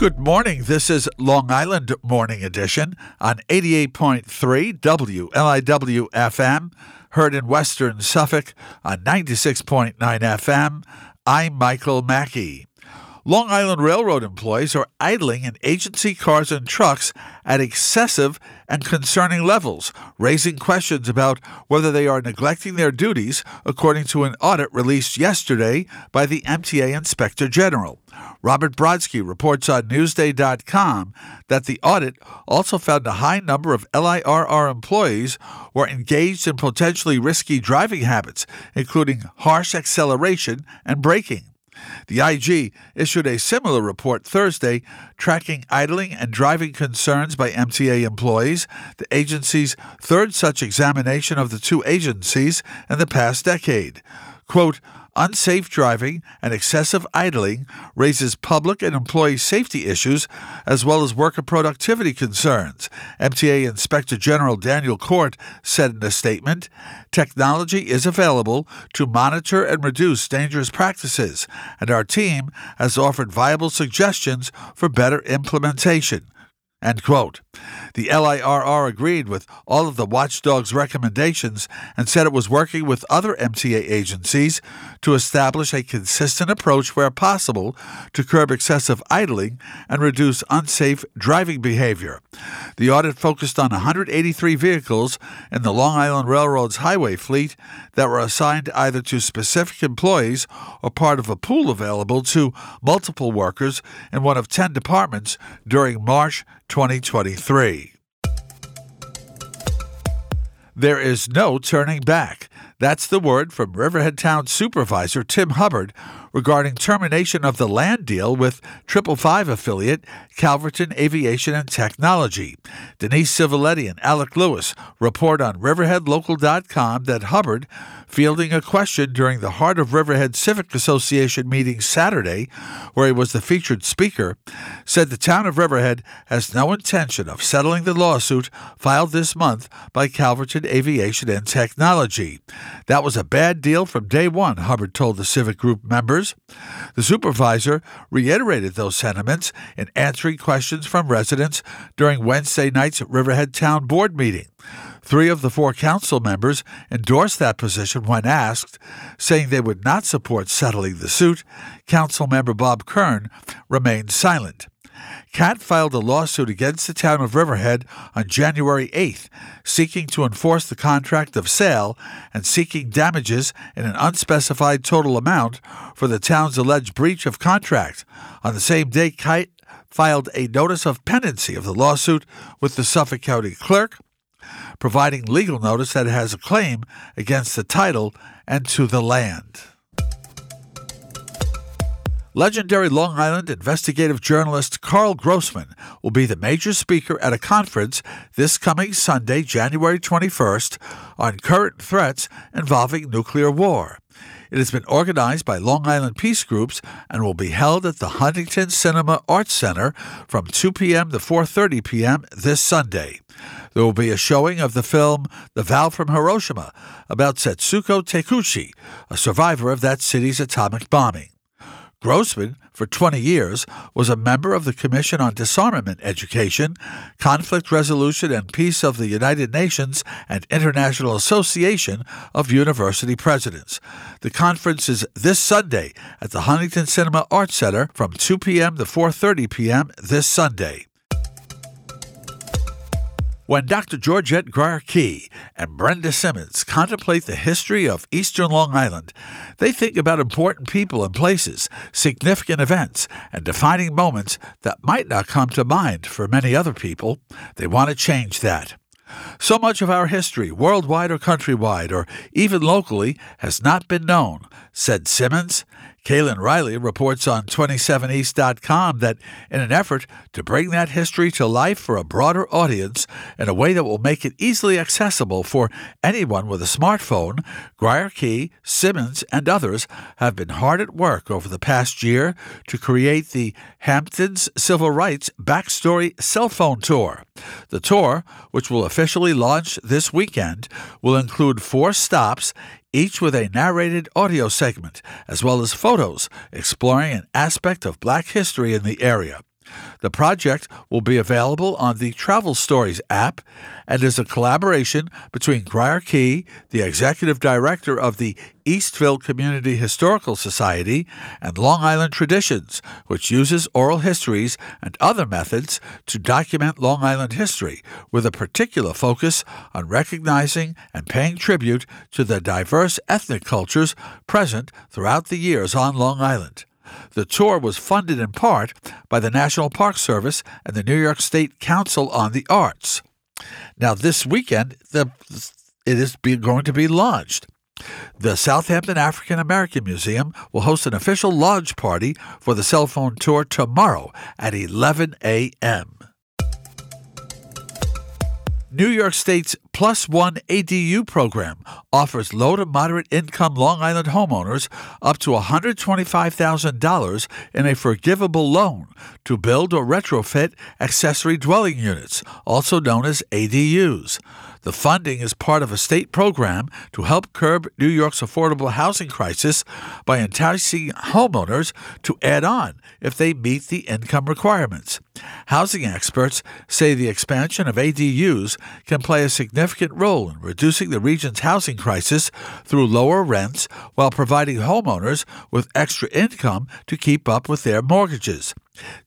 Good morning. This is Long Island Morning Edition on 88.3 WLIW FM, heard in Western Suffolk on 96.9 FM. I'm Michael Mackey. Long Island Railroad employees are idling in agency cars and trucks at excessive and concerning levels, raising questions about whether they are neglecting their duties, according to an audit released yesterday by the MTA Inspector General. Robert Brodsky reports on Newsday.com that the audit also found a high number of LIRR employees were engaged in potentially risky driving habits, including harsh acceleration and braking. The IG issued a similar report Thursday tracking idling and driving concerns by MTA employees, the agency's third such examination of the two agencies in the past decade. Quote, Unsafe driving and excessive idling raises public and employee safety issues as well as worker productivity concerns, MTA Inspector General Daniel Cort said in a statement. Technology is available to monitor and reduce dangerous practices, and our team has offered viable suggestions for better implementation. End quote. The LIRR agreed with all of the watchdog's recommendations and said it was working with other MTA agencies to establish a consistent approach where possible to curb excessive idling and reduce unsafe driving behavior. The audit focused on 183 vehicles in the Long Island Railroad's highway fleet that were assigned either to specific employees or part of a pool available to multiple workers in one of 10 departments during March 2023. There is no turning back. That's the word from Riverhead Town Supervisor Tim Hubbard regarding termination of the land deal with 555 affiliate Calverton Aviation and Technology. Denise Civiletti and Alec Lewis report on RiverheadLocal.com that Hubbard, fielding a question during the Heart of Riverhead Civic Association meeting Saturday, where he was the featured speaker, said the town of Riverhead has no intention of settling the lawsuit filed this month by Calverton Aviation and Technology. That was a bad deal from day one, Hubbard told the civic group members. The supervisor reiterated those sentiments in answering questions from residents during Wednesday night's Riverhead Town Board meeting. Three of the four council members endorsed that position when asked, saying they would not support settling the suit. Council member Bob Kern remained silent. CAT filed a lawsuit against the town of Riverhead on January 8th, seeking to enforce the contract of sale and seeking damages in an unspecified total amount for the town's alleged breach of contract. On the same day, CAT filed a notice of pendency of the lawsuit with the Suffolk County Clerk, providing legal notice that it has a claim against the title and to the land. Legendary Long Island investigative journalist Karl Grossman will be the major speaker at a conference this coming Sunday, January 21st, on current threats involving nuclear war. It has been organized by Long Island Peace Groups and will be held at the Huntington Cinema Arts Center from 2 p.m. to 4:30 p.m. this Sunday. There will be a showing of the film The Vow from Hiroshima about Setsuko Takeuchi, a survivor of that city's atomic bombing. Grossman, for 20 years, was a member of the Commission on Disarmament Education, Conflict Resolution and Peace of the United Nations, and International Association of University Presidents. The conference is this Sunday at the Huntington Cinema Arts Center from 2 p.m. to 4:30 p.m. this Sunday. When Dr. Georgette Grier Key and Brenda Simmons contemplate the history of Eastern Long Island, they think about important people and places, significant events, and defining moments that might not come to mind for many other people. They want to change that. So much of our history, worldwide or countrywide, or even locally, has not been known, said Simmons. Kaylin Riley reports on 27east.com that in an effort to bring that history to life for a broader audience in a way that will make it easily accessible for anyone with a smartphone, Grier Key, Simmons, and others have been hard at work over the past year to create the Hamptons Civil Rights Backstory Cell Phone Tour. The tour, which will officially launch this weekend, will include four stops each with a narrated audio segment, as well as photos exploring an aspect of black history in the area. The project will be available on the Travel Stories app and is a collaboration between Grier Key, the executive director of the Eastville Community Historical Society, and Long Island Traditions, which uses oral histories and other methods to document Long Island history, with a particular focus on recognizing and paying tribute to the diverse ethnic cultures present throughout the years on Long Island. The tour was funded in part by the National Park Service and the New York State Council on the Arts. Now, this weekend, the, it is be, going to be launched. The Southampton African American Museum will host an official launch party for the cell phone tour tomorrow at 11 a.m. New York State's Plus One ADU program offers low to moderate income Long Island homeowners up to $125,000 in a forgivable loan to build or retrofit accessory dwelling units, also known as ADUs. The funding is part of a state program to help curb New York's affordable housing crisis by enticing homeowners to add on if they meet the income requirements. Housing experts say the expansion of ADUs can play a significant role in reducing the region's housing crisis through lower rents while providing homeowners with extra income to keep up with their mortgages.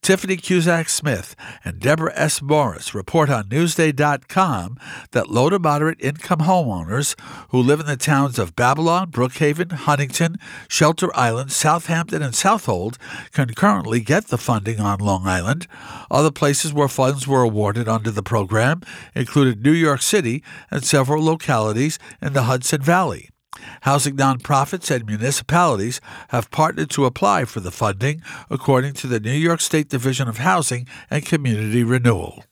Tiffany Cusack Smith and Deborah S. Morris report on Newsday.com that low to moderate income homeowners who live in the towns of Babylon, Brookhaven, Huntington, Shelter Island, Southampton, and Southold can currently get the funding on Long Island. Other places where funds were awarded under the program included New York City and several localities in the Hudson Valley. Housing nonprofits and municipalities have partnered to apply for the funding, according to the New York State Division of Housing and Community Renewal.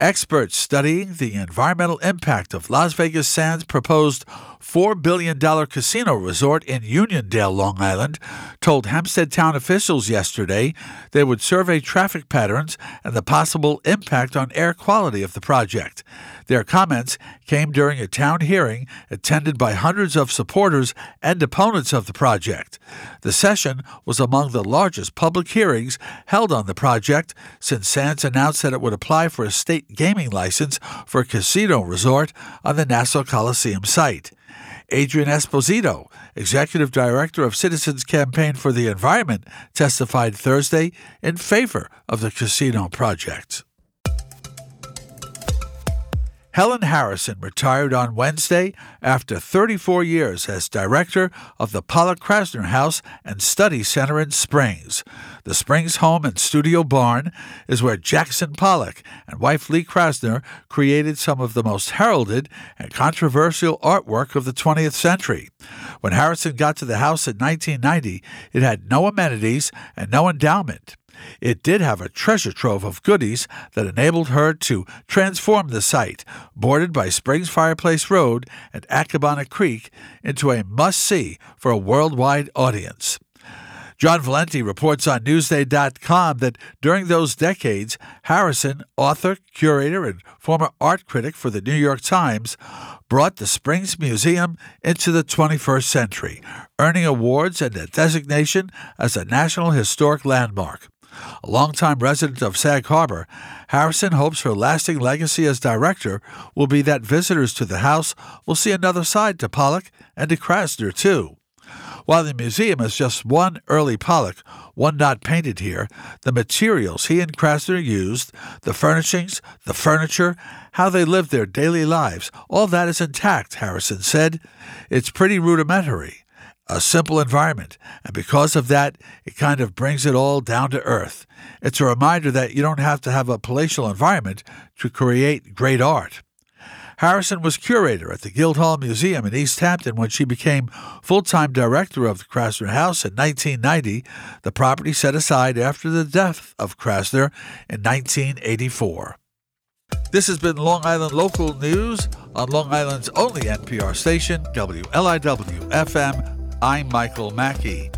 Experts studying the environmental impact of Las Vegas Sands' proposed $4 billion casino resort in Uniondale, Long Island, told Hempstead Town officials yesterday they would survey traffic patterns and the possible impact on air quality of the project. Their comments came during a town hearing attended by hundreds of supporters and opponents of the project. The session was among the largest public hearings held on the project since Sands announced that it would apply for a state gaming license for a casino resort on the Nassau Coliseum site. Adrienne Esposito, executive director of Citizens Campaign for the Environment, testified Thursday in favor of the casino project. Helen Harrison retired on Wednesday after 34 years as director of the Pollock Krasner House and Study Center in Springs. The Springs home and studio barn is where Jackson Pollock and wife Lee Krasner created some of the most heralded and controversial artwork of the 20th century. When Harrison got to the house in 1990, it had no amenities and no endowment. It did have a treasure trove of goodies that enabled her to transform the site, bordered by Springs Fireplace Road and Accabonac Creek, into a must see for a worldwide audience. John Valenti reports on Newsday.com that during those decades, Harrison, author, curator, and former art critic for the New York Times, brought the Springs Museum into the 21st century, earning awards and a designation as a National Historic Landmark. A longtime resident of Sag Harbor, Harrison hopes her lasting legacy as director will be that visitors to the house will see another side to Pollock and to Krasner, too. While the museum is just one early Pollock, one not painted here, the materials he and Krasner used, the furnishings, the furniture, how they lived their daily lives, all that is intact, Harrison said. It's pretty rudimentary a simple environment. And because of that, it kind of brings it all down to earth. It's a reminder that you don't have to have a palatial environment to create great art. Harrison was curator at the Guildhall Museum in East Hampton when she became full time director of the Krasner House in 1990, the property set aside after the death of Krasner in 1984. This has been Long Island Local News on Long Island's only NPR station, WLIW FM I'm Michael Mackey.